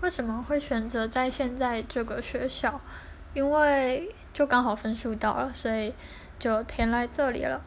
为什么会选择在现在这个学校？因为就刚好分数到了所以就填来这里了。